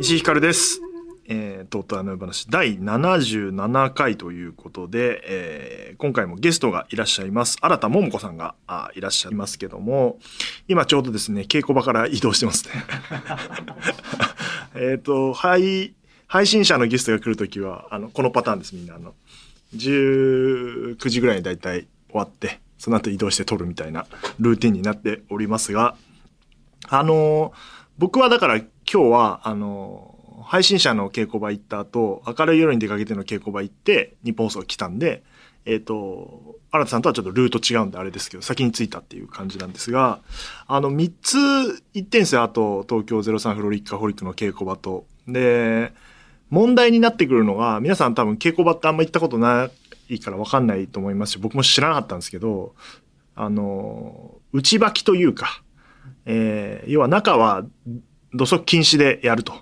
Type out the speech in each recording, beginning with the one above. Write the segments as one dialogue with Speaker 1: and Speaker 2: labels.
Speaker 1: 石井ひかるです。えー、とうとうあの話第77回ということで、えー今回もゲストがいらっしゃいます。新田桃子さんがあいらっしゃいますけども、今ちょうどですね、稽古場から移動してますね。えっと、配、配信者のゲストが来るときは、あの、このパターンです、みんな。あの、19時ぐらいに大体終わって、その後移動して撮るみたいなルーティンになっておりますが、あの僕はだから今日は、あの配信者の稽古場行った後、明るい夜に出かけての稽古場行って、日本放送来たんで、えっ、と、新田さんとはちょっとルート違うんであれですけど、先に着いたっていう感じなんですが、あの、3つ行ってんすよ。あと、東京03フロリッカホリックの稽古場と。で、問題になってくるのが、皆さん多分稽古場ってあんま行ったことないから分かんないと思いますし、僕も知らなかったんですけど、あの、内履きというか、えー要は中は土足禁止でやると。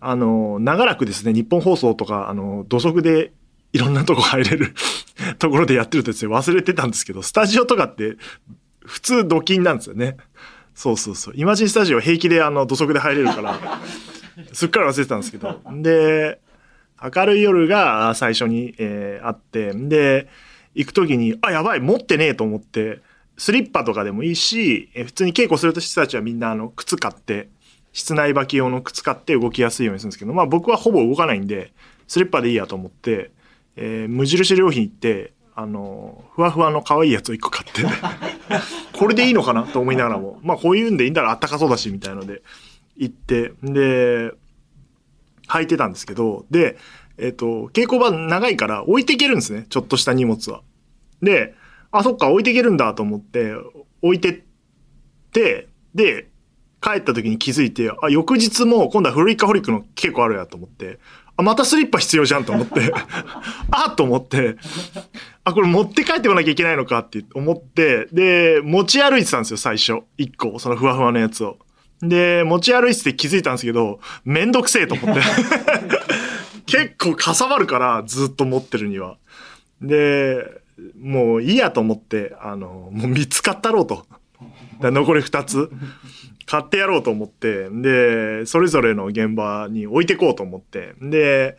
Speaker 1: あの、長らくですね、日本放送とか、あの、土足でいろんなとこ入れる ところでやってるとですね、忘れてたんですけど、スタジオとかって普通土禁なんですよね。そうそうそう。イマジンスタジオ平気であの土足で入れるから、すっかり忘れてたんですけど。で、明るい夜が最初に、えーあって、で、行く時に、あ、やばい、持ってねえと思って、スリッパとかでもいいし、えー普通に稽古する人たちはみんなあの靴買って、室内履き用の靴買って動きやすいようにするんですけど、まあ僕はほぼ動かないんで、スリッパでいいやと思って、えー無印良品行って、あの、ふわふわの可愛いやつを一個買って、これでいいのかなと思いながらも、まあこういうんでいいんだらあったかそうだし、みたいので。行って、で、履いてたんですけど、で、えっ、と、稽古場長いから置いていけるんですね。ちょっとした荷物は。で、あ、そっか、置いていけるんだと思って、置いてって、で、帰った時に気づいて、あ、翌日も今度はフルリカホリックの稽古あるやと思って、あ、またスリッパ必要じゃんと思って、あと思って、あ、これ持って帰ってこなきゃいけないのかって思って、で、持ち歩いてたんですよ、最初。一個、そのふわふわのやつを。で、持ち歩いてて気づいたんですけど、めんどくせえと思って。結構かさばるから、ずっと持ってるには。で、もういいやと思って、あの、もう見つかったろうと。で残り2つ。買ってやろうと思って、で、それぞれの現場に置いてこうと思って。で、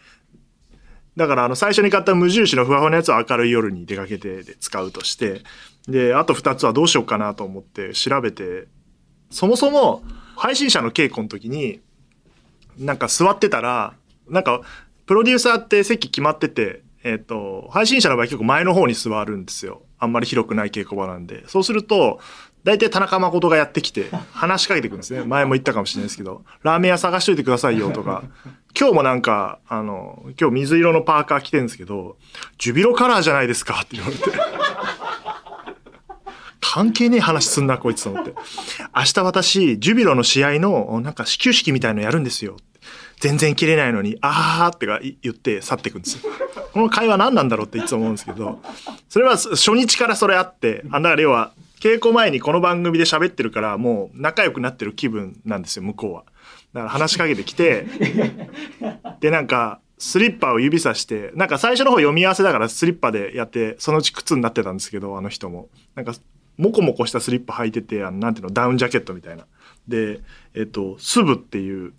Speaker 1: だからあの最初に買った無印のふわふわのやつは明るい夜に出かけてで使うとして、で、あと2つはどうしようかなと思って調べて、そもそも配信者の稽古の時に、なんか座ってたら、なんか、プロデューサーって席決まってて、えっ、と、配信者の場合結構前の方に座るんですよ。あんまり広くない稽古場なんで。そうすると、大体田中誠がやってきて、話しかけてくるんですね。前も言ったかもしれないですけど、ラーメン屋探しといてくださいよとか、今日もなんか、あの、今日水色のパーカー着てるんですけど、ジュビロカラーじゃないですかって言われて。関係ねえ話すんな、こいつと思って。明日私、ジュビロの試合の、なんか始球式みたいのやるんですよ。全然切れないのに、あーってか言って去っていくんですよ。この会話何なんだろうっていつも思うんですけど、それは初日からそれあって、あだから要は、稽古前にこの番組で喋ってるから、もう仲良くなってる気分なんですよ、向こうは。だから話しかけてきて、で、なんか、スリッパを指さして、なんか最初の方読み合わせだからスリッパでやって、そのうち靴になってたんですけど、あの人も。なんか、モコモコしたスリッパ履いてて、あの、なんていうの、ダウンジャケットみたいな。で、えっと、スブっていう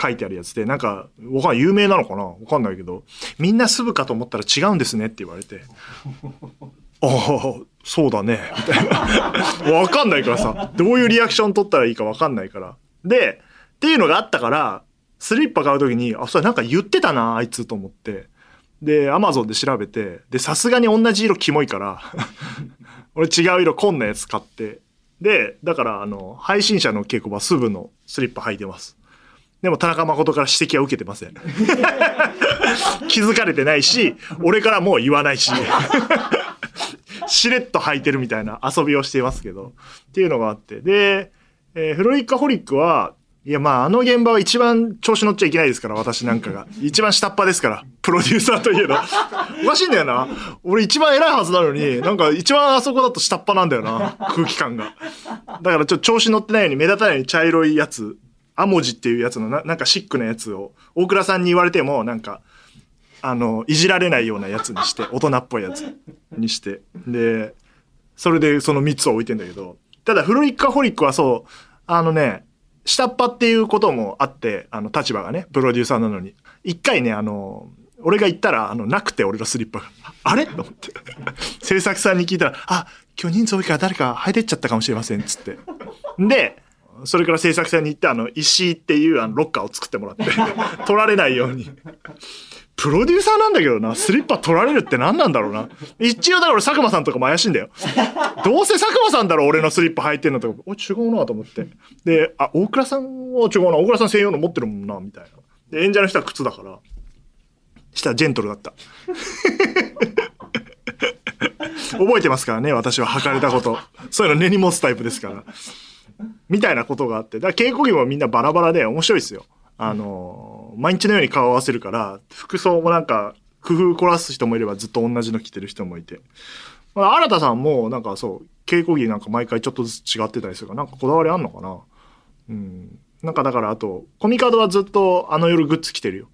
Speaker 1: 書いてあるやつで、なんか、わかんない、有名なのかな？わかんないけど、みんなスブかと思ったら違うんですねって言われて、ああ、そうだね、みたいな。わかんないからさ、どういうリアクション取ったらいいかわかんないから。で、っていうのがあったから、スリッパ買うときに、あ、それなんか言ってたな、あいつと思って。で、アマゾンで調べて、で、さすがに同じ色キモいから、俺違う色紺のやつ買って。で、だから、あの、配信者の稽古場、スブのスリッパ履いてます。でも田中誠から指摘は受けてません。気づかれてないし、俺からもう言わないし。しれっと履いてるみたいな遊びをしていますけど。っていうのがあって。で、えーフロリッカホリックは、いや、まあ、あの現場は一番調子乗っちゃいけないですから、私なんかが。一番下っ端ですから、プロデューサーといえど。おかしいんだよな。俺一番偉いはずなのに、なんか一番あそこだと下っ端なんだよな、空気感が。だからちょっと調子乗ってないように目立たない茶色いやつアモジっていうやつのななんかシックなやつを大倉さんに言われてもなんかあのいじられないようなやつにして大人っぽいやつにしてでそれでその3つを置いてんだけどただフルリッカホリックはそうあのね下っ端っていうこともあってあの立場がねプロデューサーなのに一回ねあの俺が行ったら、あの、なくて、俺のスリッパが。あれ？と思って。制作さんに聞いたら、あ、今日人数多いから誰か入れちゃったかもしれません、つって。で、それから制作さんに行って、あの、石井っていうあのロッカーを作ってもらって、取られないように。プロデューサーなんだけどな、スリッパ取られるって何なんだろうな。一応だから佐久間さんとかも怪しいんだよ。どうせ佐久間さんだろ、俺のスリッパ履いてんのとか、お、違うなと思って。で、あ、大倉さんは違うな、大倉さん専用の持ってるもんな、みたいな。で、演者の人は靴だから。したらジェントルだった。覚えてますからね、私は履かれたこと。そういうの根に持つタイプですから。みたいなことがあって。だから稽古着もみんなバラバラで面白いですよ。あの毎日のように顔を合わせるから、服装もなんか工夫凝らす人もいればずっと同じの着てる人もいて。まあ、新田さんもなんかそう、稽古着なんか毎回ちょっとずつ違ってたりするから、なんかこだわりあんのかな？うん。なんかだからあと、コミカドはずっとあの夜グッズ着てるよ。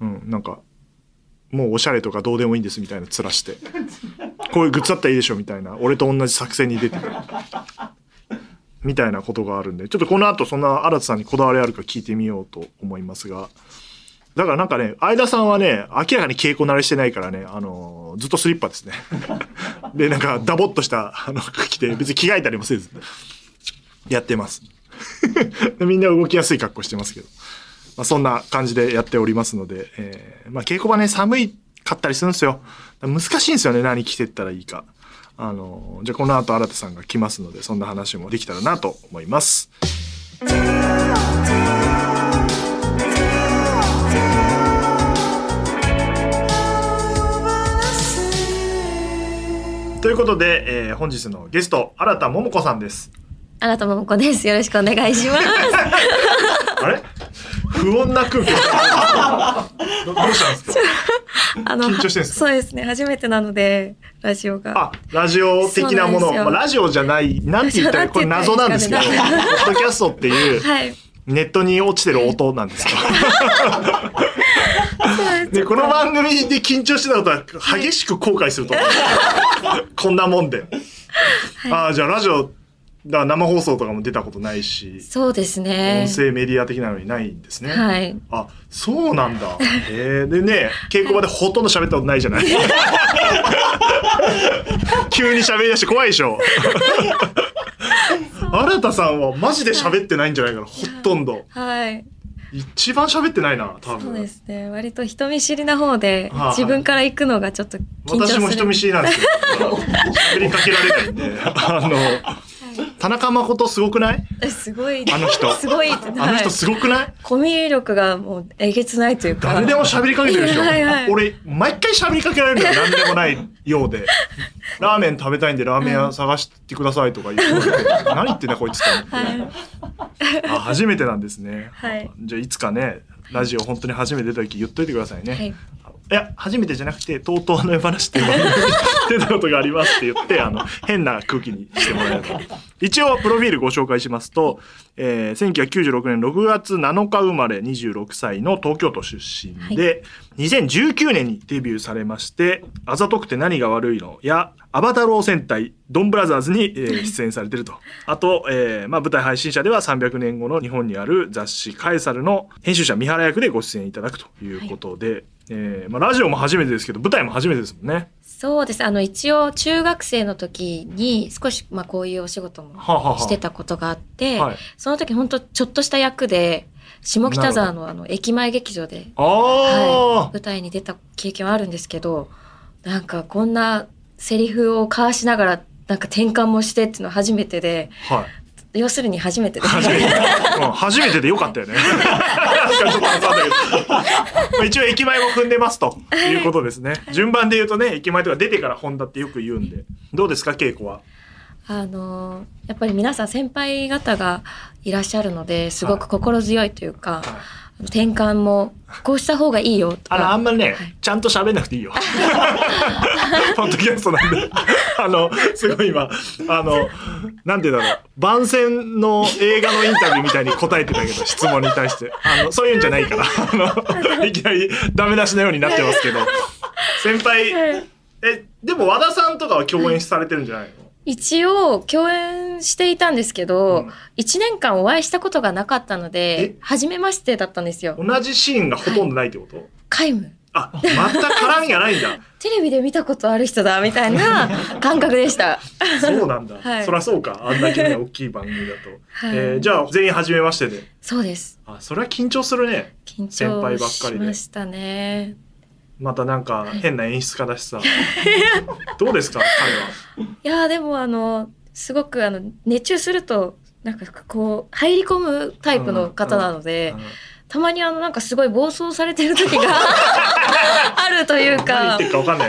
Speaker 1: うん、なんかもうおしゃれとかどうでもいいんですみたいな面してこういうグッズだったらいいでしょみたいな俺と同じ作戦に出てるみたいなことがあるんでちょっとこの後そんな新田さんにこだわりあるか聞いてみようと思いますがだからなんかね相田さんはね明らかに稽古慣れしてないからねあのずっとスリッパですね でなんかダボっとしたあの服着て別に着替えたりもせずやってます みんな動きやすい格好してますけど。まあ、そんな感じでやっておりますので、えー、まあ、稽古場ね、寒いかったりするんですよ。難しいんですよね、何着てったらいいか。あの、じゃあこの後新田さんが来ますので、そんな話もできたらなと思います。ということで、えー、本日のゲスト、新田桃子さんです。
Speaker 2: 新田桃子です。よろしくお願いします。
Speaker 1: あれ？不穏な空気。どうしたんですか？あの緊張してんです
Speaker 2: そうですね。初めてなのでラジオが。
Speaker 1: あラジオ的なもの。まあ、ラジオじゃないなんて言ったらこれ謎なんですけど ポッドキャストっていう、はい、ネットに落ちてる音なんですよ。でこの番組で緊張してたことは激しく後悔すると思う。こんなもんで、はい、ああじゃあラジオだから生放送とかも出たことないし
Speaker 2: そうですね。
Speaker 1: 音声メディア的なのにないんですね。
Speaker 2: はい。
Speaker 1: あそうなんだ。へえでね稽古場でほとんど喋ったことないじゃない。急に喋り出して怖いでしょ。新田さんはマジで喋ってないんじゃないかな、ほとんど。
Speaker 2: はい。
Speaker 1: 一番喋ってないな多分。
Speaker 2: そうですね。割と人見知りな方で、はあ、自分から行くのがちょっと緊張す
Speaker 1: る。私も人見知りなんですけど 喋りかけられないんで。あの田中誠すごくない？
Speaker 2: すごい。
Speaker 1: あの人。
Speaker 2: すごい。
Speaker 1: あの人すごくない？
Speaker 2: コミュ力がもうえげつないというか。
Speaker 1: 誰でも喋りかけてるでしょ。はいはい、俺、毎回喋りかけられるのよ。何でもないようで。ラーメン食べたいんでラーメン屋探してくださいとか言って、何言ってんだこいつと思って。はい、あ、初めてなんですね。
Speaker 2: はい。
Speaker 1: じゃあいつかね、ラジオ本当に初めて出た時言っといてくださいね。はいいや、初めてじゃなくて、とうとうあの話っていう番組に出たことがありますって言って、あの、変な空気にしてもらえれば。一応、プロフィールご紹介しますと、えー、1996年6月7日生まれ26歳の東京都出身で、はい、2019年にデビューされまして、あざとくて何が悪いの？や、アバタロー戦隊、ドンブラザーズに、えー、出演されてると。あと、えー、まあ、舞台配信者では300年後の日本にある雑誌カエサルの編集者三原役でご出演いただくということで、はいえーまあ、ラジオも初めてですけど舞台も初めてですもんね。
Speaker 2: そうです。あの一応中学生の時に少し、まあ、こういうお仕事もしてたことがあって、ははその時本当ちょっとした役で下北沢のあの駅前劇場で、はい、舞台に出た経験はあるんですけどなんかこんなセリフを交わしながらなんか転換もしてっていうのは初めてで、はい、要するに初めてで
Speaker 1: 初めて、うん、初めてでよかったよね。一応駅前も踏んでますということですね。順番で言うとね、駅前とか出てから本田ってよく言うんで。どうですか、稽古は？
Speaker 2: あのやっぱり皆さん先輩方がいらっしゃるのですごく心強いというか、はい、転換もこうした方がいいよ。と
Speaker 1: かあのあんまりね、はい、ちゃんと喋んなくていいよ。ポッドキャストなんで。あの、すごい今、あの、なんて言うんだろう、番宣の映画のインタビューみたいに答えてたけど、質問に対して。あの、そういうんじゃないから、あの、いきなりダメ出しのようになってますけど、先輩、え、でも和田さんとかは共演されてるんじゃないの、
Speaker 2: 一応共演していたんですけど、うん、1年間お会いしたことがなかったので初めましてだったんですよ
Speaker 1: 同じシーンがほとんどないってこと、はい、
Speaker 2: 皆無
Speaker 1: あ、全く絡みがないんだ。
Speaker 2: テレビで見たことある人だ、みたいな 感覚でした。
Speaker 1: そうなんだ。はい、そりゃそうか。あんだけね、大きい番組だと。はい、えー、じゃあ、全員初めましてで。
Speaker 2: そうです。
Speaker 1: あ、それは緊張するね。
Speaker 2: 緊張先輩ばっかりで。しましたね。
Speaker 1: またなんか変な演出家だしさ。どうですか、彼
Speaker 2: は。いや、でもあの、すごくあの、熱中すると、なんかこう、入り込むタイプの方なので、うんうん。うんたまにあのなんかすごい暴走されてる時が あるというか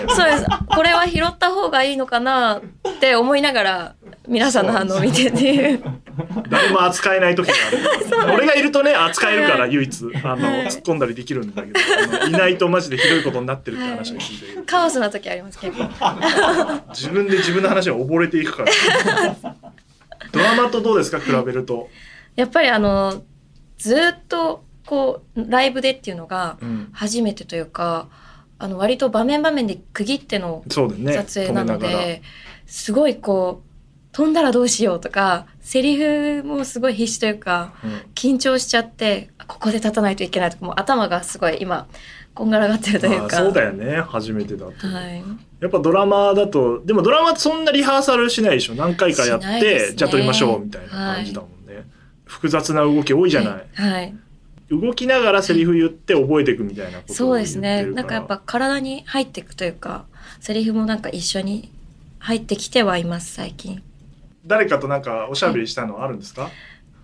Speaker 2: そうです。これは拾った方がいいのかなって思いながら皆さんの反応を見てっていう。
Speaker 1: 誰も扱えない時がある。俺がいるとね扱えるから唯一。あの、突っ込んだりできるんだけど。いないとマジでひどいことになってるって話を聞いて。る、
Speaker 2: カオスな時あります結構。
Speaker 1: 自分で自分の話が溺れていくから。ドラマとどうですか比べると？
Speaker 2: やっぱりあのずっとこうライブでっていうのが初めてというか、うん、あの割と場面場面で区切っての撮影なので、ね、すごいこう飛んだらどうしようとかセリフもすごい必死というか、うん、緊張しちゃってここで立たないといけないとかもう頭がすごい今こんがらがってるというか。
Speaker 1: そうだよね。初めてだと、はい、やっぱドラマだとでもドラマそんなリハーサルしないでしょ。何回かやって、ね、じゃあ撮りましょうみたいな感じだもんね、はい、複雑な動き多いじゃない、
Speaker 2: はい、はい
Speaker 1: 動きながらセリフ言って覚えていくみたいなこと
Speaker 2: そうですね。なんかやっぱ体に入っていくというかセリフもなんか一緒に入ってきてはいます最近
Speaker 1: 誰かとなんかおしゃべりしたのあるんですか、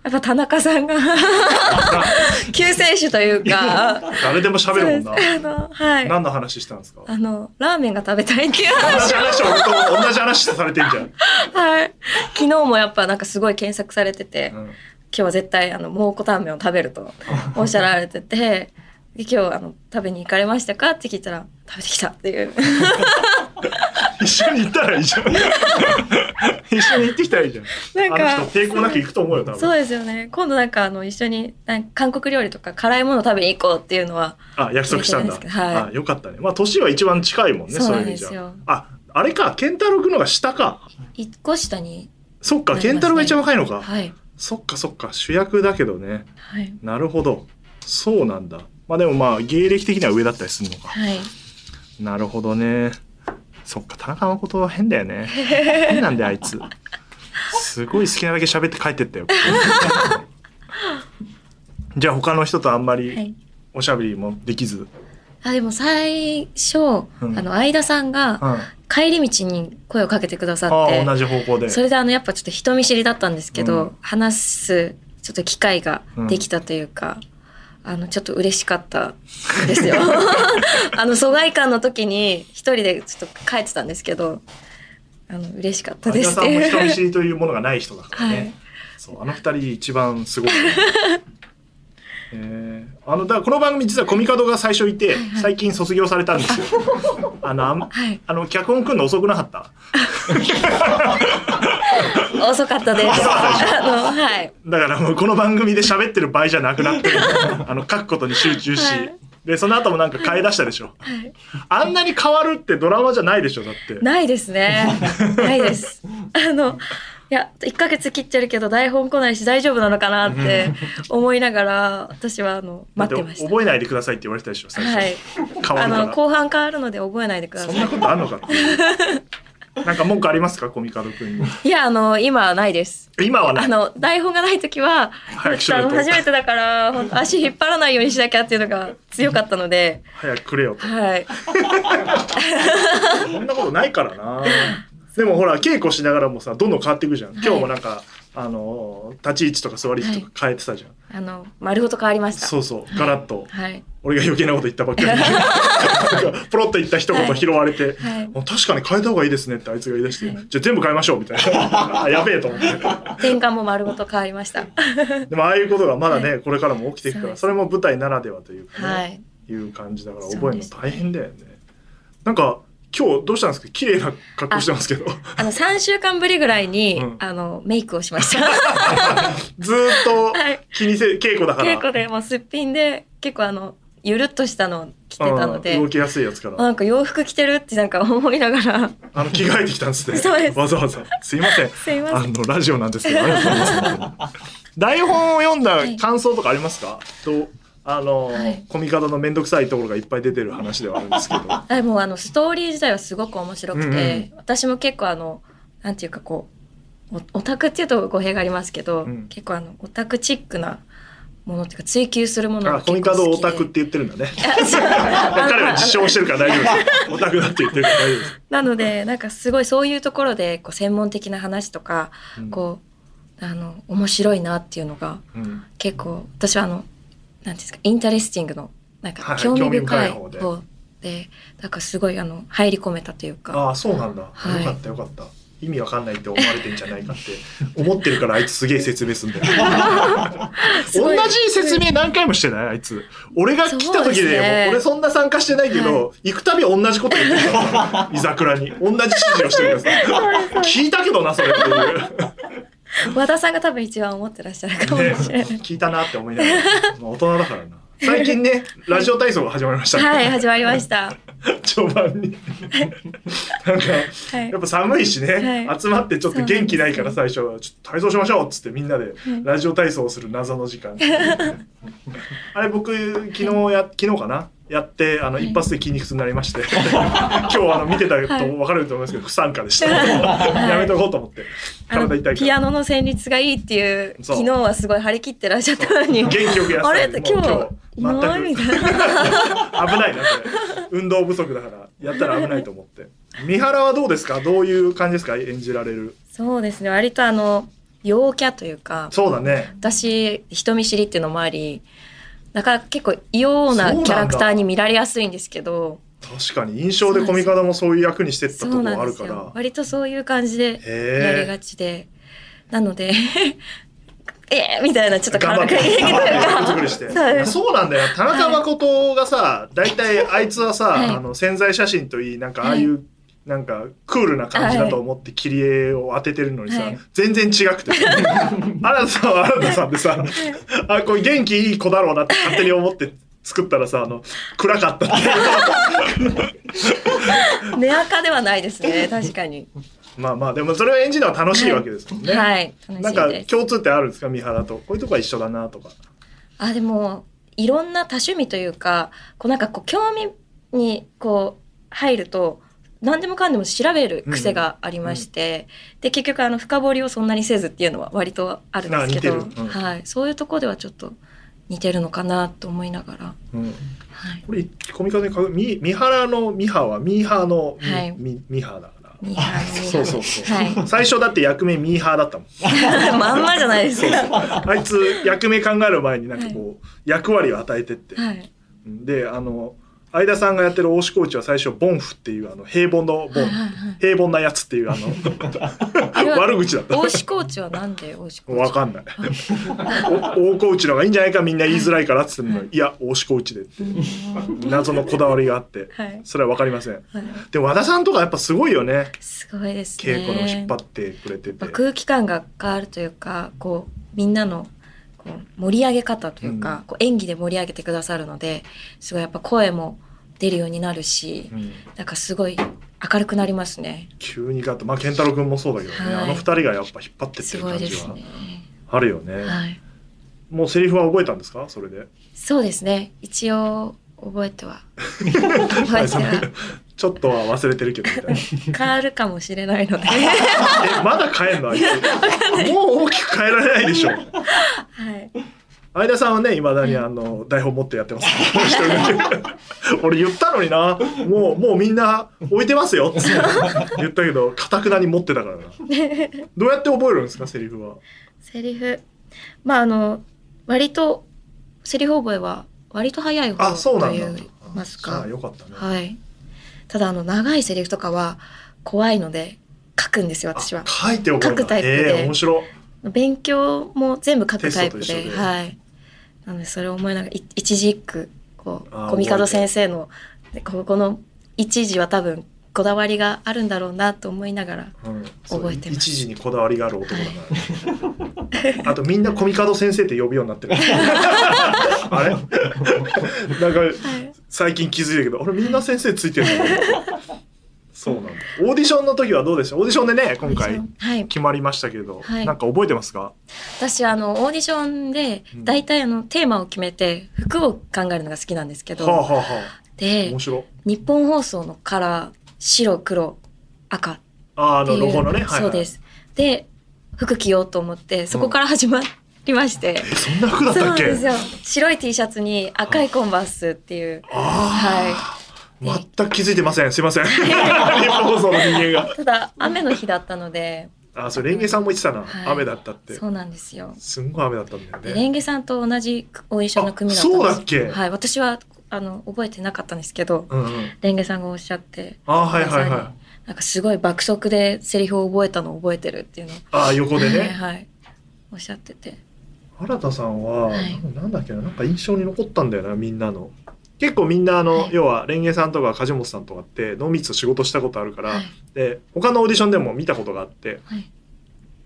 Speaker 2: やっぱ田中さんが 救世主というか。
Speaker 1: 誰でも喋るもんな。
Speaker 2: あの、はい、
Speaker 1: 何の話したんですか？
Speaker 2: あのラーメンが食べたいっていう話
Speaker 1: 同じ話を同じ話されてんじゃん。
Speaker 2: はい。昨日もやっぱなんかすごい検索されてて、うん。今日は絶対あの蒙古タンメンを食べると おっしゃられてて今日あの食べに行かれましたか？って聞いたら食べてきたっていう
Speaker 1: 一緒に行ったらいいじゃん。一緒に行ってきたらいいじゃん。なんかあの人抵抗なく行くと思うよ多分。
Speaker 2: そうですよね。今度なんかあの一緒に韓国料理とか辛いもの食べに行こうっていうのは
Speaker 1: あ約束したんだ、はい、あよかったね。まあ年は一番近いもんね
Speaker 2: そうなんですよ。
Speaker 1: あ。あれか健太郎君のが下か。
Speaker 2: 一個下に、ね、
Speaker 1: そっか健太郎が一番若いのか。
Speaker 2: はい。
Speaker 1: そっかそっか。主役だけどね、
Speaker 2: はい、
Speaker 1: なるほど。そうなんだ。まあでもまあ芸歴的には上だったりするのか、
Speaker 2: はい、
Speaker 1: なるほどねそっか田中誠は変だよね。変なんだよあいつ。すごい好きなだけ喋って帰ってったよ。じゃあ他の人とあんまりおしゃべりもできず、
Speaker 2: あでも最初、うん、あの相田さんが帰り道に声をかけてくださって、
Speaker 1: 同じ方向で。
Speaker 2: それであのやっぱちょっと人見知りだったんですけど、うん、話すちょっと機会ができたというか、うん、あのちょっと嬉しかったんですよ。あの疎外感の時に一人でちょっと帰ってたんですけどあの嬉しかったです。
Speaker 1: 相田さんも人見知りというものがない人だからね、はい、そうあの二人一番すごい、ね えー、あのだからこの番組実はコミカドが最初いて、はいはい、最近卒業されたんですよ。あのあ,、はい、あの脚本くんの遅くなかった？
Speaker 2: 遅かったです。あのはい。
Speaker 1: だからもうこの番組で喋ってる場合じゃなくなってる。あの書くことに集中し。はい。でその後もなんか変え出したでしょ、はい、あんなに変わるってドラマじゃないでしょだって。
Speaker 2: ないですね。ないです。あのいや1か月切ってるけど台本来ないし大丈夫なのかなって思いながら私はあの待ってました。
Speaker 1: 覚えないでくださいって言われたでしょ最初、はい、
Speaker 2: あの後半変わるので覚えないでください。
Speaker 1: そんなことあるのか なんか文句ありますか？コミカド君に。
Speaker 2: いやあの今はないです。
Speaker 1: 今は
Speaker 2: あの台本がない時はあの初めてだから足引っ張らないようにしなきゃっていうのが強かったので。
Speaker 1: 早くくれよ
Speaker 2: と。はい。
Speaker 1: そんなことないからな。でもほら稽古しながらもさどんどん変わっていくじゃん、はい、今日もなんかあの立ち位置とか座り位置とか変えてたじゃん、
Speaker 2: はい、あの丸ごと変わりました。
Speaker 1: そうそう。ガラッと、
Speaker 2: はい、
Speaker 1: 俺が余計なこと言ったばっかりポ ロッと言った一言拾われて、はい、確かに変えた方がいいですねってあいつが言い出して、はい、じゃあ全部変えましょうみたいな。やべえと思って。
Speaker 2: 転換も丸ごと変わりました。
Speaker 1: でもああいうことがまだね、これからも起きていくからそれも舞台ならではというかね、はい、いう感じだから覚えるの大変だよね。なんか今日どうしたんですか？綺麗な格好してますけど。
Speaker 2: あの、3週間ぶりぐらいに、うん、あの、メイクをしました。
Speaker 1: ずっと気にせ、はい、稽古だから。
Speaker 2: 稽古で、もうすっぴんで、結構あの、ゆるっとしたのを着てたので。
Speaker 1: 動きやすいやつから。
Speaker 2: なんか洋服着てるってなんか思いながら。
Speaker 1: あの、着替えてきたんですね。
Speaker 2: そうです。
Speaker 1: わざわざ。すいません。
Speaker 2: すいません。あ
Speaker 1: の、ラジオなんですけど、ありがとうございます。台本を読んだ感想とかありますか、はい、とあの、はい、コミカドの面倒くさいところがいっぱい出てる話ではあるんですけど。
Speaker 2: でもあのストーリー自体はすごく面白くて、うんうん、私も結構あのなんていうかこうオタクっていうと語弊がありますけど、うん、結構あのオタクチックなものっていうか追求するもの
Speaker 1: がコミカドオタクって言ってるんだね。彼は自称してるから大丈夫です。オタクだって言ってるから大丈夫です。
Speaker 2: なのでなんかすごいそういうところでこう専門的な話とか、うん、こうあの面白いなっていうのが、うん、結構私はあのなんですか interesting のなんか興味深い方で、なんかすごいあの入り込めたというか。
Speaker 1: ああそうなんだ、はい、よかったよかった。意味わかんないって思われてんじゃないかって 思ってるからあいつすげえ説明すんだよ。同じ説明何回もしてない？あいつ。俺が来た時で、ね、俺そんな参加してないけど、はい、行くたび同じこと言ってるよ 居桜に。同じ指示をしてるからさ聞いたけどなそれっていう
Speaker 2: 和田さんが多分一番思ってらっしゃるかもしれない、ね、
Speaker 1: 聞いたなって思いながら大人だからな。最近ねラジオ体操が始まりました、
Speaker 2: ね、はい始まりました。
Speaker 1: 序盤に。なんか、はい、やっぱ寒いしね、はい、集まってちょっと元気ないから最初はちょっと体操しましょうっつってみんなでラジオ体操をする謎の時間、あれ僕昨日や昨日かな？やってあの、一発で筋肉痛になりまして。今日あの見てたと分かると思いますけど、不参加でした。やめとこうと思って。
Speaker 2: 体痛いピアノの旋律がいいっていう昨日はすごい張り切ってらっしゃったのに。元
Speaker 1: 気よくやってあ
Speaker 2: れ？今日今日みたいな危ない
Speaker 1: な。これ運動不足だからやったら危ないと思って。三原はどうですか？どういう感じですか？演じられる。
Speaker 2: そうですね。割とあの陽キャというか
Speaker 1: そうだね。
Speaker 2: 私人見知りっていうのもありだから結構異様なキャラクターに見られやすいんですけど。
Speaker 1: 確かに印象でコミカドもそういう役にしてったところあるから。
Speaker 2: 割とそういう感じでやりがちで。なので えー、みたいなちょっと
Speaker 1: 頑張って。作りして。そう。なんだよ。田中誠がさ大体、あいつはさ、はい、あの潜在写真といいなんかああいう、はいなんかクールな感じだと思って切り絵を当ててるのにさ、はい、全然違くて。新田さんは新田さんでさ、あこれ元気いい子だろうなって勝手に思って作ったらさあの暗かったっ
Speaker 2: 寝垢ではないですね。確かに。
Speaker 1: まあまあでもそれを演じるのは楽しいわけですもんね、
Speaker 2: はい、
Speaker 1: はい、なんか共通ってあるんですか三原と？こういうとこは一緒だなとか。
Speaker 2: あでもいろんな多趣味というかこうなんかこう興味にこう入ると何でもかんでも調べる癖がありまして、うん、で結局あの深掘りをそんなにせずっていうのは割とあるんですけど、うん、はい、そういうところではちょっと似てるのかなと思いながら、うん。はい、
Speaker 1: これコミカでみ三原のミハはミーハーのミ,、はい、ミミハーだ
Speaker 2: ミーハー
Speaker 1: そうそうそう、はい、最初だって役名ミーハーだったもん。
Speaker 2: まんまじゃないですか。
Speaker 1: あいつ役名考える前になんかこう、役割を与えてって、はい、であの相田さんがやってる大志コーチは最初ボンフっていうあの平凡のボン、平凡なやつっていうあの悪口だった。
Speaker 2: 大志コーチはなんで大志コー
Speaker 1: チ？わかんない。大コーチの方がいいんじゃないかみんな言いづらいからっつっても、いや大志コーチでって。謎のこだわりがあって、それはわかりません、でも和田さんとかやっぱすごいよね。
Speaker 2: すごいです
Speaker 1: ね。稽古の引っ張ってくれてて。
Speaker 2: 空気感が変わるというかこうみんなのこう盛り上げ方というか、うん、こう演技で盛り上げてくださるのですごいやっぱ声も出るようになるし、うん、なんかすごい明るくなりますね。
Speaker 1: 急にガッとまあ健太郎君もそうだけどね、はい、あの二人がやっぱ引っ張ってってる感じはあるよね、ね。はい、もうセリフは覚えたんですか？それで。
Speaker 2: そうですね。一応覚えては。
Speaker 1: ちょっとは忘れてるけどみたいな。
Speaker 2: 変わるかもしれないので。
Speaker 1: えまだ変えんのあいつ？もう大きく変えられないでしょ。はい。相田さんはねいまだにあの台本持ってやってます。俺言ったのにな。もうもうみんな置いてますよ。っ て言ったけどかたくなに持ってたからな。どうやって覚えるんですかセリフは？
Speaker 2: セリフ。まああの割とセリフ覚えは割と早い方と言いますか。
Speaker 1: よかったね。
Speaker 2: はい。ただあの長いセリフとかは怖いので書くんですよ私は。
Speaker 1: 書いて書
Speaker 2: くタイプで、
Speaker 1: えー、面白。
Speaker 2: 勉強も全部書くタイプではい。なのでそれを思いながら一字一句こうコミカド先生のここの一字は多分こだわりがあるんだろうなと思いながら覚えてます。
Speaker 1: 一時にこだわりがある男だから。あとみんなコミカド先生って呼ぶようになってる。あれ？なんか、最近気づいたけど、あれみんな先生ついてるそうなんだ。オーディションの時はどうでした？オーディションでね、今回決まりましたけど、はい、なんか覚えてますか？
Speaker 2: 私、あの、オーディションで、大体あの、テーマを決めて、服を考えるのが好きなんですけど、はあはあ、で、日本放送のカラー、白、黒、赤
Speaker 1: ああの、ロゴのね。はい
Speaker 2: はい、そうです。で、服着ようと思って、そこから始まりまして。
Speaker 1: うん、そんな服だったっけ？そうですよ。
Speaker 2: 白い T シャツに赤いコンバースっていう。
Speaker 1: はい。全く気づいてません。すいません。日本放送の人間が。
Speaker 2: ただ、雨の日だったので。
Speaker 1: あ、それレンゲさんも言ってたな、はい、雨だったって。
Speaker 2: そうなんですよ。
Speaker 1: すんごい雨だったんだよね。
Speaker 2: レンゲさんと同じオーディションの組だった
Speaker 1: んですそうだっけ？
Speaker 2: はい。私は、あの、覚えてなかったんですけど、うんうん、レンゲさんがおっしゃって。
Speaker 1: あ、はいはいはい。
Speaker 2: なんかすごい爆速でセリフを覚えたのを覚えてるっていうの
Speaker 1: あ、横でね。
Speaker 2: はい、はい。おっしゃってて。
Speaker 1: 新田さんは、はい、なんだっけな、なんか印象に残ったんだよな、みんなの。結構みんなあの、はい、要はレンゲさんとか梶本さんとかって濃密と仕事したことあるから、はい、で他のオーディションでも見たことがあって、はい、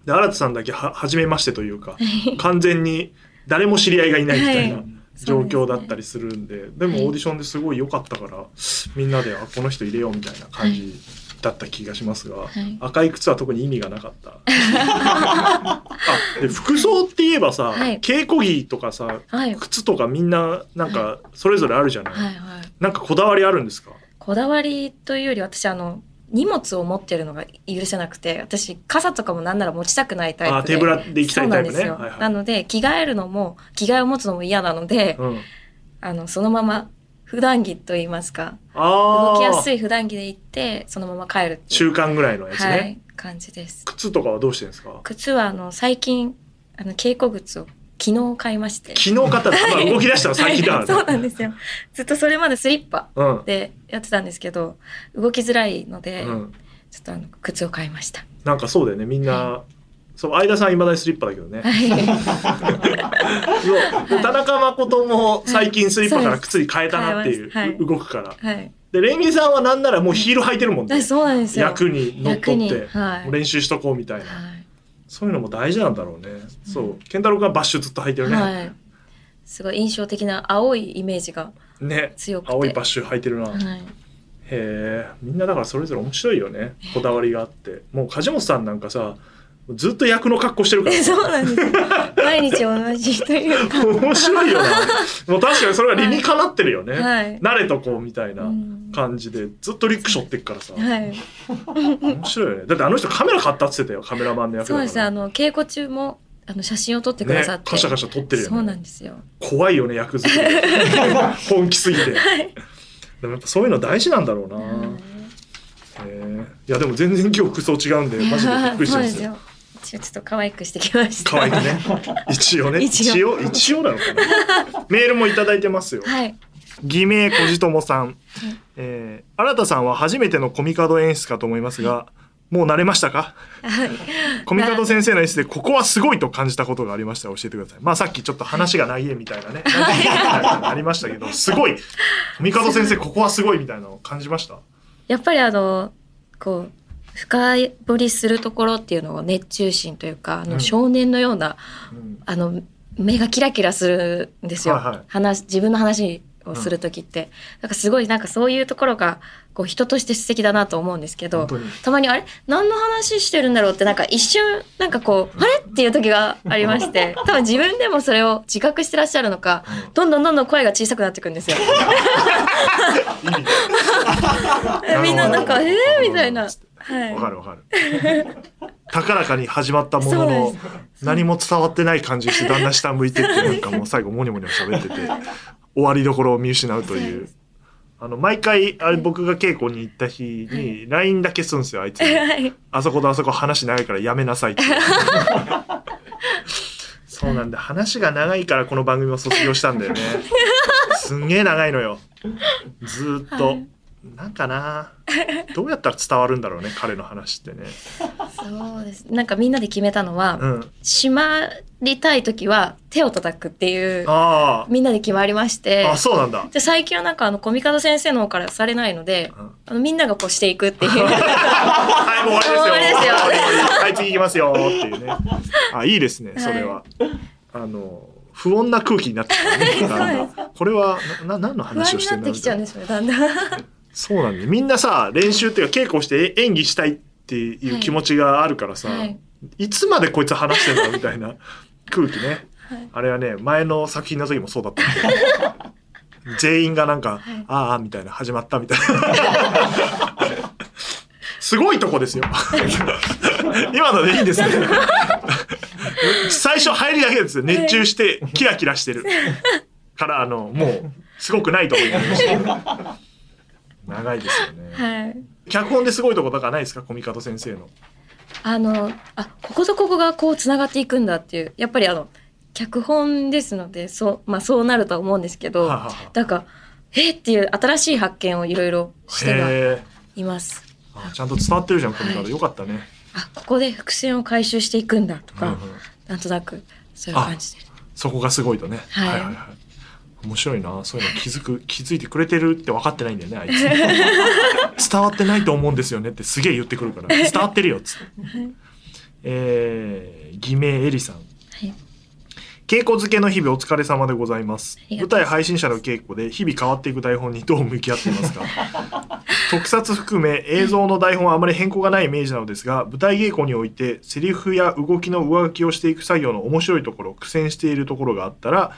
Speaker 1: で新田さんだけは初めましてというか、完全に誰も知り合いがいないみたいな。状況だったりするんででもオーディションですごい良かったから、みんなであこの人入れようみたいな感じだった気がしますが、はい、赤い靴は特に意味がなかった。あで服装って言えばさ、はい、稽古着とかさ、はい、靴とかみんななんかそれぞれあるじゃない、はいはい、なんかこだわりあるんですか？
Speaker 2: こだわりというより私あの荷物を持ってるのが許せなくて私傘とかもなんなら持ちたくないタイプで。あ
Speaker 1: 手ぶらで行きたいタイプね。
Speaker 2: なはいはい、なので着替えるのも着替えを持つのも嫌なので、うん、あのそのまま普段着と言いますか。動きやすい普段着で行ってそのまま帰る
Speaker 1: 中間ぐらいのやつね、はい、
Speaker 2: 感じです。
Speaker 1: 靴とかはどうしてるんですか？
Speaker 2: 靴はあの最近あの稽古靴を昨日買いまして。
Speaker 1: 昨日買った まあ動き出したの最近だ、ね、
Speaker 2: そうなんですよ。ずっとそれまでスリッパでやってたんですけど、うん、動きづらいので、うん、ちょっとあの靴を買いました。
Speaker 1: なんかそうだよね。みんな、はい。そう相田さんいまだにスリッパだけどね。そう 田中誠も最近スリッパから靴に変えたなっていう、はい、動くから。はい、でレンゲさんはなんならもうヒール履いてるもんね。
Speaker 2: そうなんですよ。
Speaker 1: 役に乗っ取って、はい、練習しとこうみたいな、そういうのも大事なんだろうね。そう。健太郎がバッシュずっと履いてるね。
Speaker 2: すごい印象的な青いイメージが強くて、
Speaker 1: ね、青いバッシュ履いてるな。へえ。みんなだからそれぞれ面白いよね。こだわりがあって。もう梶本さんなんかさずっと役の格好してるから。
Speaker 2: そうなんです。毎日同じというか。
Speaker 1: 面白いよな。もう確かにそれが理にかなってるよね。はい、慣れとこうみたいな感じで、ずっとリュック背負ってっからさ。はい。面白いよね。だってあの人カメラ買ったって言ってたよ、カメラマンの役
Speaker 2: そうです。あの、稽古中も、あの、写真を撮ってくださって。ね、
Speaker 1: カシャカシャ撮ってるよ
Speaker 2: ね。そうなんですよ。
Speaker 1: 怖いよね、役作り。本気すぎて。はい。でもやっぱそういうの大事なんだろうな。えいやでも全然今日服装違うんでマジでびっくりしますよ。
Speaker 2: ちょっと可愛くしてきました。
Speaker 1: 可愛くね。一応ね。一応、一応なのかな。メールもいただいてますよ。はい。偽名小じともさん。えー、新田さんは初めてのコミカド演出かと思いますが、もう慣れましたか、はい、コミカド先生の演出でここはすごいと感じたことがありましたら教えてください。まあさっきちょっと話がないえみたいなね、ありましたけど、すごい。コミカド先生ここはすごいみたいなのを感じました？
Speaker 2: やっぱりあの、こう、深掘りするところっていうのを熱中心というか、あの少年のような、うん、あの目がキラキラするんですよ、はいはい、話自分の話をする時って、うん、なんかすごいなんかそういうところがこう人として素敵だなと思うんですけどたまにあれ？何の話してるんだろうってなんか一瞬なんかこう、あれ？っていう時がありまして 多分自分でもそれを自覚してらっしゃるのか、どんどんどんどん声が小さくなっていくんですよ。みんななんか「えー?」みたいな。
Speaker 1: わ、かるわかる。高らかに始まったものの、何も伝わってない感じして、だんだん下向いてって、なんかもう最後、モニモニ喋ってて、終わりどころを見失うという。あの、毎回、あれ僕が稽古に行った日に、LINE だけするんですよ、あいつに。あそことあそこ話長いからやめなさいって。そうなんだ。話が長いからこの番組を卒業したんだよね。すんげえ長いのよ。ずっと。なんかな。どうやったら伝わるんだろうね彼の話ってね。
Speaker 2: そうです。なんかみんなで決めたのは、
Speaker 1: うん。
Speaker 2: 閉まりたい時は手を叩くっていう
Speaker 1: あ
Speaker 2: みんなで決まりまして
Speaker 1: ああそうなんだ。
Speaker 2: で最近はなんかあのコミカド先生の方からされないので
Speaker 1: うん。
Speaker 2: あのみんながこうしていくっていう。
Speaker 1: はいもう終わりですよ。はい次行きますよ。っていうね。あいいですねそれは、あの不穏な空気になってきたね。これはなな何の
Speaker 2: 不
Speaker 1: 話をしてんだ
Speaker 2: 安になってきちゃうんですよねだんだん
Speaker 1: そうなんだみんなさ練習っていうか稽古して演技したいっていう気持ちがあるからさ、
Speaker 2: はい。
Speaker 1: い、つまでこいつ話してんだみたいな 空気ね、
Speaker 2: はい。
Speaker 1: あれはね前の作品の時もそうだった。全員がなんか、
Speaker 2: はい。
Speaker 1: ああみたいな始まったみたいな。すごいとこですよ。今のでいいんですね。最初入りだけですよ。熱中してキラキラしてる。からあのもうすごくないとこになりました長いですよね、
Speaker 2: はい。
Speaker 1: 脚本ですごいとこだからないですか？コミカド先生の。
Speaker 2: あのあこことここがこうつながっていくんだっていう。やっぱりあの脚本ですのでそう,、まあ、そうなるとは思うんですけど
Speaker 1: ははは
Speaker 2: だからえっっていう新しい発見をいろいろしています。
Speaker 1: あちゃんと伝わってるじゃんコミカド、
Speaker 2: はい。
Speaker 1: よかったね、
Speaker 2: あここで伏線を回収していくんだとか、
Speaker 1: うんうん
Speaker 2: なんとなくそういう感じで。
Speaker 1: そこがすごいとね、
Speaker 2: はい
Speaker 1: はいはい面白いなそういうの気づく気づいてくれてるって分かってないんだよねあいつ。伝わってないと思うんですよねってすげえ言ってくるから。伝わってるよっつって、えー、偽名エリさん。
Speaker 2: はい。
Speaker 1: 稽古漬けの日々お疲れ様でございます。舞台配信者の稽古で日々変わっていく台本にどう向き合っていますか。特撮含め映像の台本はあまり変更がないイメージなのですが舞台稽古においてセリフや動きの上書きをしていく作業の面白いところ苦戦しているところがあったら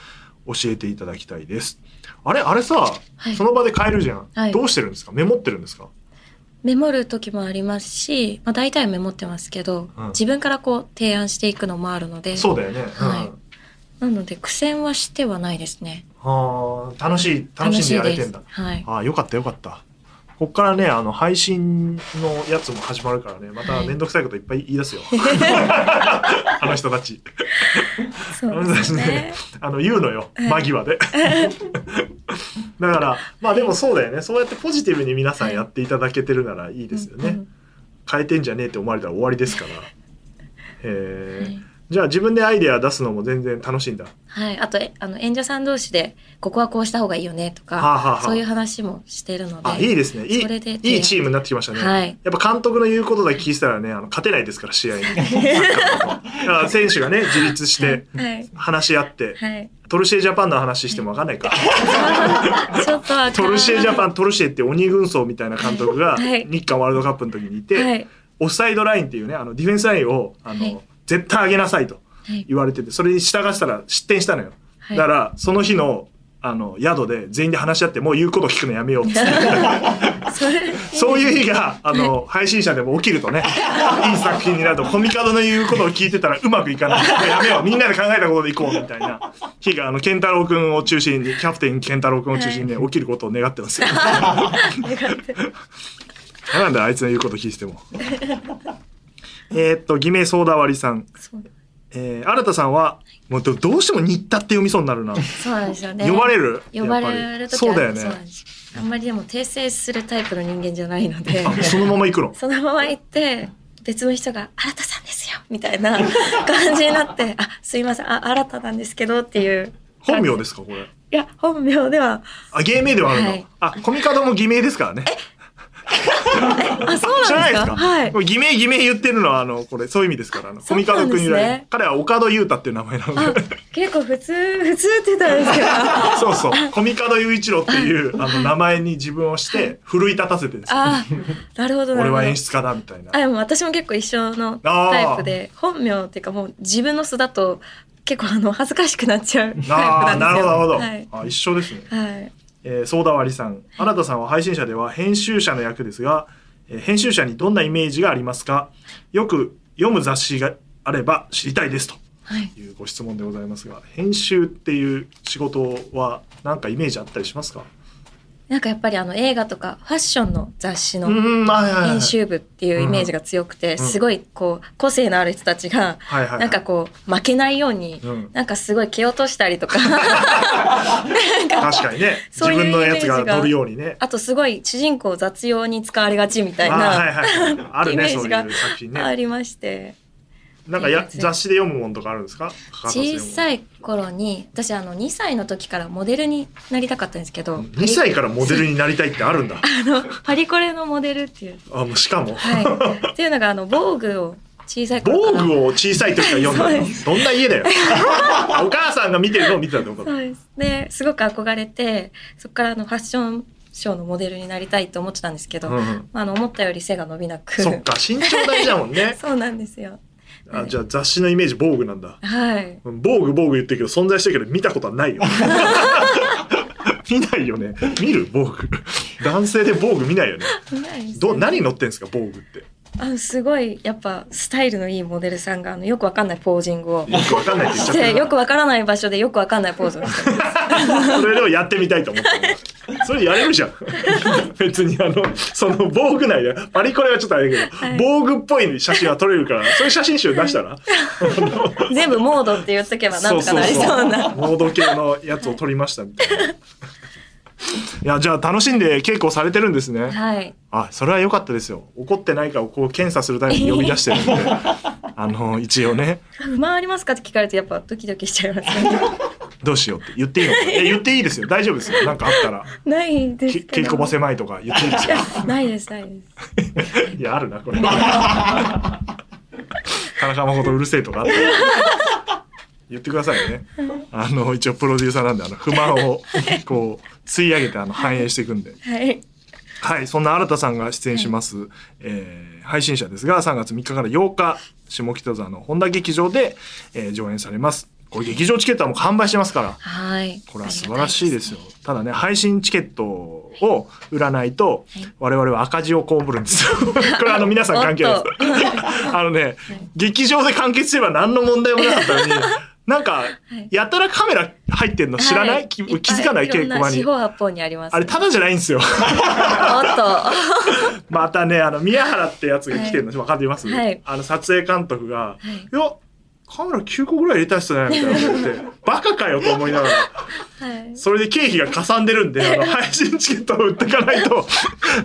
Speaker 1: 教えていただきたいです。あれあれさ、
Speaker 2: はい。
Speaker 1: その場で変えるじゃん、
Speaker 2: はい。
Speaker 1: どうしてるんですか？メモってるんですか？
Speaker 2: メモる時もありますし、まあ、大体メモってますけど、
Speaker 1: うん。
Speaker 2: 自分からこう提案していくのもあるので
Speaker 1: そうだよね、
Speaker 2: はい。なので苦戦はしてはないですね。
Speaker 1: うん、はあ楽しい楽しんでやれてんだ。
Speaker 2: はい。
Speaker 1: ああよかったよかったこっからねあの配信のやつも始まるからねまた面倒くさいこといっぱい言い出すよ。あの人たち。
Speaker 2: そうですね。
Speaker 1: あの言うのよ間際で。だからまあでもそうだよね。そうやってポジティブに皆さんやっていただけてるならいいですよね、変えてんじゃねえって思われたら終わりですから。へえ、
Speaker 2: はい
Speaker 1: じゃあ自分でアイデア出すのも全然楽しいんだ。
Speaker 2: はい、あとえあの演者さん同士でここはこうした方がいいよねとか、
Speaker 1: はあはあはあ。
Speaker 2: そういう話もしてるので
Speaker 1: あいいですね。いいいいチームになってきましたね、
Speaker 2: はい。
Speaker 1: やっぱ監督の言うことだけ聞いてたらねあの勝てないですから試合に。選手がね自立して
Speaker 2: はい。
Speaker 1: 話し合って、
Speaker 2: はい。
Speaker 1: トルシエジャパンの話しても分かんないか。
Speaker 2: ちょっと
Speaker 1: トルシエジャパントルシエって鬼軍曹みたいな監督が
Speaker 2: はい。
Speaker 1: 日韓ワールドカップの時にいて、
Speaker 2: はい。
Speaker 1: オフサイドラインっていうねあのディフェンスラインをあの、
Speaker 2: はい
Speaker 1: 絶対上げなさいと
Speaker 2: はい
Speaker 1: 言われててそれに従ってたら失点したのよ、
Speaker 2: はい
Speaker 1: だからその日のあの宿で全員で話し合ってもう言うこと聞くのやめようって
Speaker 2: そ
Speaker 1: ういう日が、あの、配信者でも起きるとね、いい作品になると、コミカドの言うことを聞いてたらうまくいかない。やめよう。みんなで考えたことでいこう、みたいな日が、あの、ケンタロウくんを中心に、キャプテンケンタロウくんを中心にね、起きることを願ってますよ。なんだ、あいつの言うこと聞いてても。えーっと、偽名ソーダ割りさん。えー、新田さんは、もうどどうしても新田って読みそうになるな。
Speaker 2: そうなんですよね。
Speaker 1: 呼ばれる？
Speaker 2: 呼ばれる時
Speaker 1: そうだよね。
Speaker 2: あんまりでも訂正するタイプの人間じゃないので。
Speaker 1: あそのまま行くの？
Speaker 2: そのまま行って別の人が「新田さんですよ」みたいな 感じになって「あすいません。あ新田なんですけど」っていう。
Speaker 1: 本名ですすか、これ？
Speaker 2: いや本名では。
Speaker 1: あ、芸名ではあるの、
Speaker 2: はい。
Speaker 1: あ、コミカドも偽名ですからね。
Speaker 2: あそう
Speaker 1: ないですか？
Speaker 2: ですかはい
Speaker 1: これ偽名偽名言ってるのは、あの、これ、そういう意味ですから、あの、コミカド君由来。彼は岡戸優太っていう名前なの
Speaker 2: あ
Speaker 1: で。
Speaker 2: 結構普通 普通って言ったらあれですけど
Speaker 1: そうそう。コミカド雄一郎っていう、あの、名前に自分をして、奮い立たせてですよ。
Speaker 2: あなるほどな
Speaker 1: 俺は演出家だ、みたいな
Speaker 2: あ。でも私も結構一緒のタイプで本名っていうかもう自分の素だと結構あの恥ずかしくなっちゃうタイプなんですよ
Speaker 1: なるほど、なるほど。
Speaker 2: はい、
Speaker 1: あ一緒ですね。
Speaker 2: はい、
Speaker 1: えー、ソーダ割りさん。新田さんは配信者では編集者の役ですが、えー編集者にどんなイメージがありますか？よく読む雑誌があれば知りたいですと。
Speaker 2: はい、
Speaker 1: いうご質問でございますが編集っていう仕事は何かイメージあったりしますか？
Speaker 2: なんかやっぱりあの映画とかファッションの雑誌の編集部っていうイメージが強くて、すごいこう個性のある人たちが、なんかこう負けないように、なんかすごい蹴落としたりと か。確
Speaker 1: かにね。自分のやつが乗るようにね。
Speaker 2: あとすごい主人公雑用に使われがちみたいな、イメージがありまして。
Speaker 1: なんかや雑誌で読むものとかあるんですか？
Speaker 2: 小さい頃に私あの2歳の時からモデルになりたかったんですけど
Speaker 1: 2歳からモデルになりたいってあるんだ。
Speaker 2: あのパリコレのモデルっていう。
Speaker 1: あもうしかも、
Speaker 2: はい、っていうのがあの防具を小さい
Speaker 1: 頃防具を小さい時から読んだの。どんな家だよ。お母さんが見てるのを見てたってこと？
Speaker 2: そうです。ですごく憧れてそこからあのファッションショーのモデルになりたいと思ってたんですけど、うんうん、あの思ったより背が伸びなく。
Speaker 1: そっか身長大事だもんね。
Speaker 2: そうなんですよ
Speaker 1: あじゃあ雑誌のイメージ防具なんだ。
Speaker 2: はい。
Speaker 1: 防具防具言ってるけど存在してるけど見たことはないよ。見ないよね。見る？防具。男性で防具見ないよね。ど何乗ってんですか？防具って。
Speaker 2: あのすごいやっぱスタイルのいいモデルさんがあのよくわかんないポージングを。
Speaker 1: よくわかんないって言っちゃ
Speaker 2: ってよくわからない場所でよくわかんないポーズをしてます
Speaker 1: それでもやってみたいと思ってそれやれるじゃん。別にあのその防具内で。パリコレはちょっとあれだけど、はい、防具っぽい写真は撮れるからそういう写真集出したら。
Speaker 2: 全部モードって言っとけばなんとかなりそうな。
Speaker 1: モード系のやつを撮りましたみたいな。いや、じゃあ楽しんで稽古されてるんですね。
Speaker 2: はい。
Speaker 1: あ、それは良かったですよ。怒ってないかをこう検査するために 呼び出してるんで、あの、一応ね。
Speaker 2: 不満ありますかって聞かれてやっぱドキドキしちゃいますね。
Speaker 1: どうしようって言っていいのかえ言っていいですよ大丈夫ですよなんかあったら
Speaker 2: ないです
Speaker 1: 稽古場狭いとか言っていいですよ
Speaker 2: ないですないです
Speaker 1: いやあるなこれ田中誠うるせえとかあったら言ってくださいね。あの、一応プロデューサーなんで、あの、不満を、こう、吸い上げて、あの、反映していくんで。
Speaker 2: はい。
Speaker 1: はい、そんな新田さんが出演します、はい、えー、配信者ですが、3月3日から8日、下北沢の本田劇場で、えー、上演されます。これ劇場チケットはもう完売してますから。
Speaker 2: はい。
Speaker 1: これは素晴らしいですよ。すね、ただね、配信チケットを売らないと、我々は赤字を被るんですよ。これあの皆さん関係ないです。あのね、劇場で完結すれば何の問題もなかったのに、なんか、やたらカメラ入ってんの知らない、はい、気づかない？稽古場
Speaker 2: に。あります、
Speaker 1: ね、あれ、ただじゃないんですよ。お
Speaker 2: っと。
Speaker 1: またね、あの、宮原ってやつが来てるの、わ、かります、はい、あの、撮影監督が、はい、いや、カメラ9個ぐらい入れた人だよみたいな思って、バカかよと思いながら。はい、それで経費がかさんでるんで、あの、配信チケットを売っていかないと、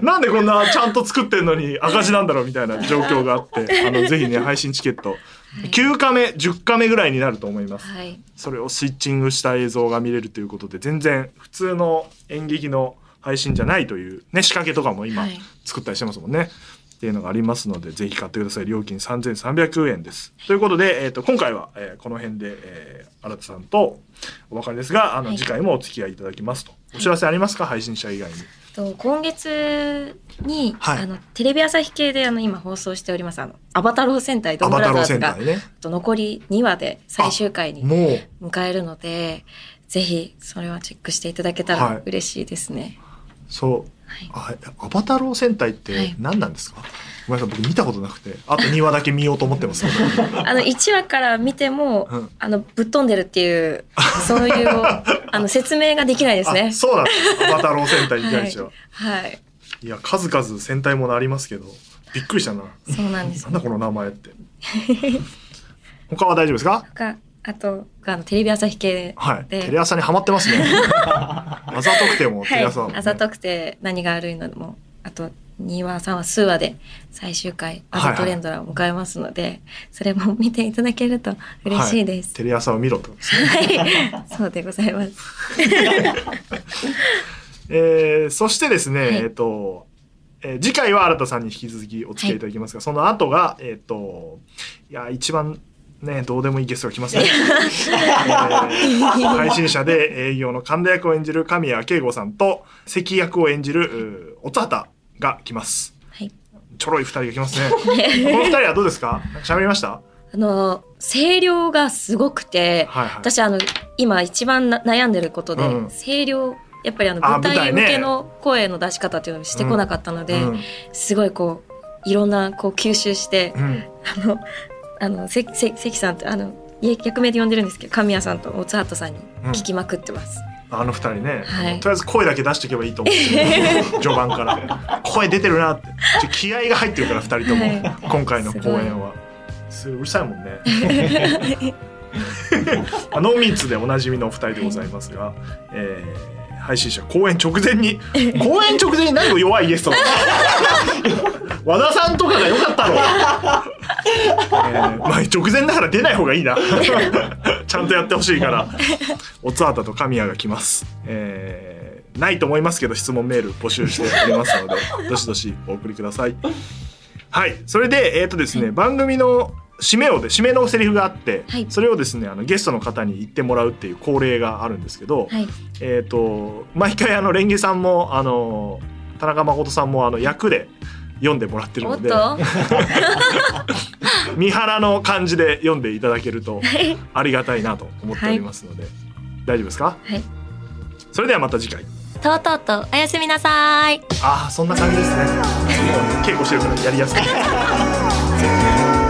Speaker 1: なんでこんなちゃんと作ってんのに赤字なんだろうみたいな状況があって、あの、ぜひね、配信チケット、9カメ10カメぐらいになると思います、はい、それをスイッチングした映像が見れるということで全然普通の演劇の配信じゃないというね仕掛けとかも今作ったりしてますもんね、はい、っていうのがありますのでぜひ買ってください料金3300円ですということで、えーと、今回は、えー、この辺で、えー、新田さんとお別れですがあの、次回もお付き合いいただきますとお知らせありますか、配信者以外に。
Speaker 2: と今月に、はい、あのテレビ朝日系であの今放送しておりますあのアバタロー戦隊ドンブラザーズが、ね、と残り2話で最終回に迎えるのでぜひそれはチェックしていただけたら嬉しいですね。はい、
Speaker 1: そう、はい、アバタロー戦隊って何なんですか、はいごめんなさい僕見たことなくてあと2話だけ見ようと思ってます
Speaker 2: あの1話から見ても、うん、あのぶっ飛んでるっていうそういう あの説明ができないですね。
Speaker 1: そうなんです。アバタロー戦隊に対しては、
Speaker 2: はい、はい、
Speaker 1: いや数々戦隊ものありますけどびっくりしたな。
Speaker 2: そうなんです、
Speaker 1: なんだこの名前って。他は大丈夫ですか？
Speaker 2: 他あとあのテレビ朝日系で、
Speaker 1: はい、テレ朝にはまってますね。あざとくてもテレ朝、
Speaker 2: ね、あざとくて何が悪いのもあと2話3話数話で最終回アザトレンドラを迎えますので、はいはい、それも見ていただけると嬉しいです、はい、
Speaker 1: テレ朝を見ろと、ね、
Speaker 2: はい。そうでございます。
Speaker 1: えー、そしてですね、はい、えっ、ー、とえー、次回は新田さんに引き続きお付き合いいただきますが、はい、その後が、えっ、ー、と、いや、一番ね、どうでもいいゲストが来ますね。えー、配信者で営業の神田役を演じる神谷慶吾さんと、関役を演じる、おつはたが来ます。はい。ちょろい二人が来ますね。この二人はどうですか？喋りました？
Speaker 2: あの、声量がすごくて、はいはい、私あの、今一番悩んでることで、うん、声量、やっぱりあの舞台向けの声の出し方っていうのをしてこなかったので、うん、すごいこう、いろんなこう吸収して、うん、あの、あの、関さんって、あの、役名で呼んでるんですけど、神谷さんと大津畑さんに聞きまくってます。
Speaker 1: あの二人ね、はい、とりあえず声だけ出しておけばいいと思って。序盤から。声出てるなって。気合が入ってるから二人とも、はい、今回の公演は。すうるさいもんね。ノーミーツでおなじみのお二人でございますが、えー、配信者公演直前に 公演直前に何を弱いゲスト 和田さんとかが良かったろ、えー、まあ直前だから出ない方がいいな。ちゃんとやってほしいから。おつわたと神谷が来ます、えー、ないと思いますけど質問メール募集しておりますので どしどしお送りください。はい。それでえっ、ー、とですね、番組の締めをで締めのセリフがあって、はい、それをですねあのゲストの方に言ってもらうっていう恒例があるんですけど、はい、えっ、と毎回あのレンゲさんもあの田中誠さんもあの役で読んでもらってるので 三原の感じで読んでいただけるとありがたいなと思っておりますので、はい、大丈夫ですか、はい、それではまた次回。
Speaker 2: とうとうとおやすみなさい。
Speaker 1: ああそんな感じですね。稽古してるからやりやすい